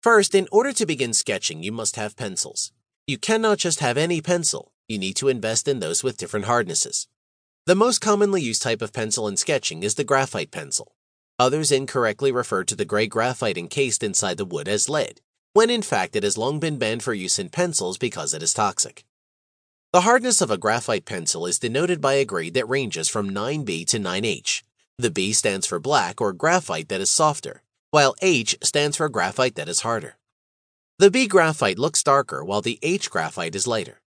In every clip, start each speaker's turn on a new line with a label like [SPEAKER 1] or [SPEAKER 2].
[SPEAKER 1] First, in order to begin sketching, you must have pencils. You cannot just have any pencil, you need to invest in those with different hardnesses. The most commonly used type of pencil in sketching is the graphite pencil. Others incorrectly refer to the gray graphite encased inside the wood as lead, when in fact it has long been banned for use in pencils because it is toxic. The hardness of a graphite pencil is denoted by a grade that ranges from 9B to 9H. The B stands for black or graphite that is softer, while H stands for graphite that is harder. The B graphite looks darker while the H graphite is lighter.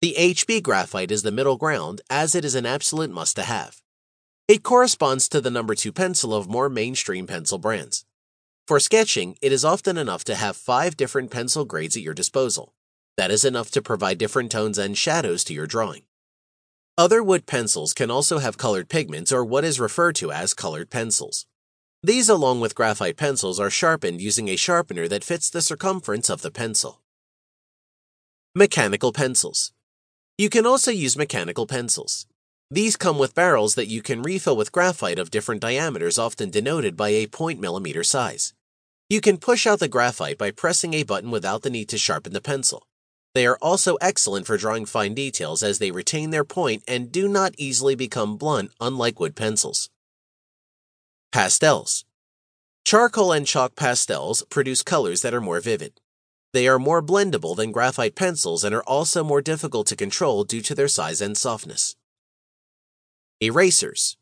[SPEAKER 1] The HB graphite is the middle ground as it is an absolute must to have. It corresponds to the number 2 pencil of more mainstream pencil brands. For sketching, it is often enough to have five different pencil grades at your disposal. That is enough to provide different tones and shadows to your drawing. Other wood pencils can also have colored pigments or what is referred to as colored pencils. These, along with graphite pencils, are sharpened using a sharpener that fits the circumference of the pencil. Mechanical pencils. You can also use mechanical pencils. These come with barrels that you can refill with graphite of different diameters, often denoted by a point millimeter size. You can push out the graphite by pressing a button without the need to sharpen the pencil. They are also excellent for drawing fine details as they retain their point and do not easily become blunt, unlike wood pencils. Pastels. Charcoal and chalk pastels produce colors that are more vivid. They are more blendable than graphite pencils and are also more difficult to control due to their size and softness. Erasers.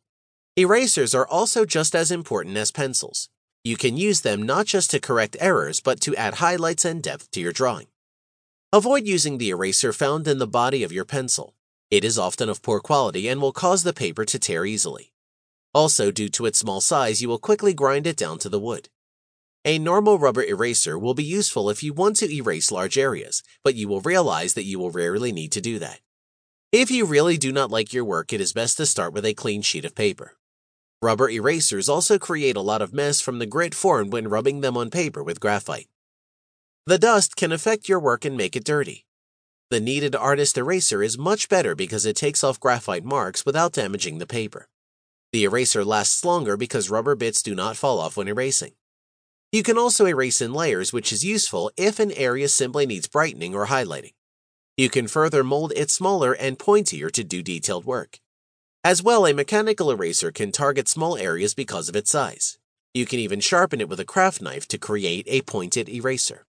[SPEAKER 1] Erasers are also just as important as pencils. You can use them not just to correct errors, but to add highlights and depth to your drawing. Avoid using the eraser found in the body of your pencil. It is often of poor quality and will cause the paper to tear easily. Also, due to its small size, you will quickly grind it down to the wood. A normal rubber eraser will be useful if you want to erase large areas, but you will realize that you will rarely need to do that. If you really do not like your work, it is best to start with a clean sheet of paper. Rubber erasers also create a lot of mess from the grit formed when rubbing them on paper with graphite. The dust can affect your work and make it dirty. The kneaded artist eraser is much better because it takes off graphite marks without damaging the paper. The eraser lasts longer because rubber bits do not fall off when erasing. You can also erase in layers, which is useful if an area simply needs brightening or highlighting. You can further mold it smaller and pointier to do detailed work. As well, a mechanical eraser can target small areas because of its size. You can even sharpen it with a craft knife to create a pointed eraser.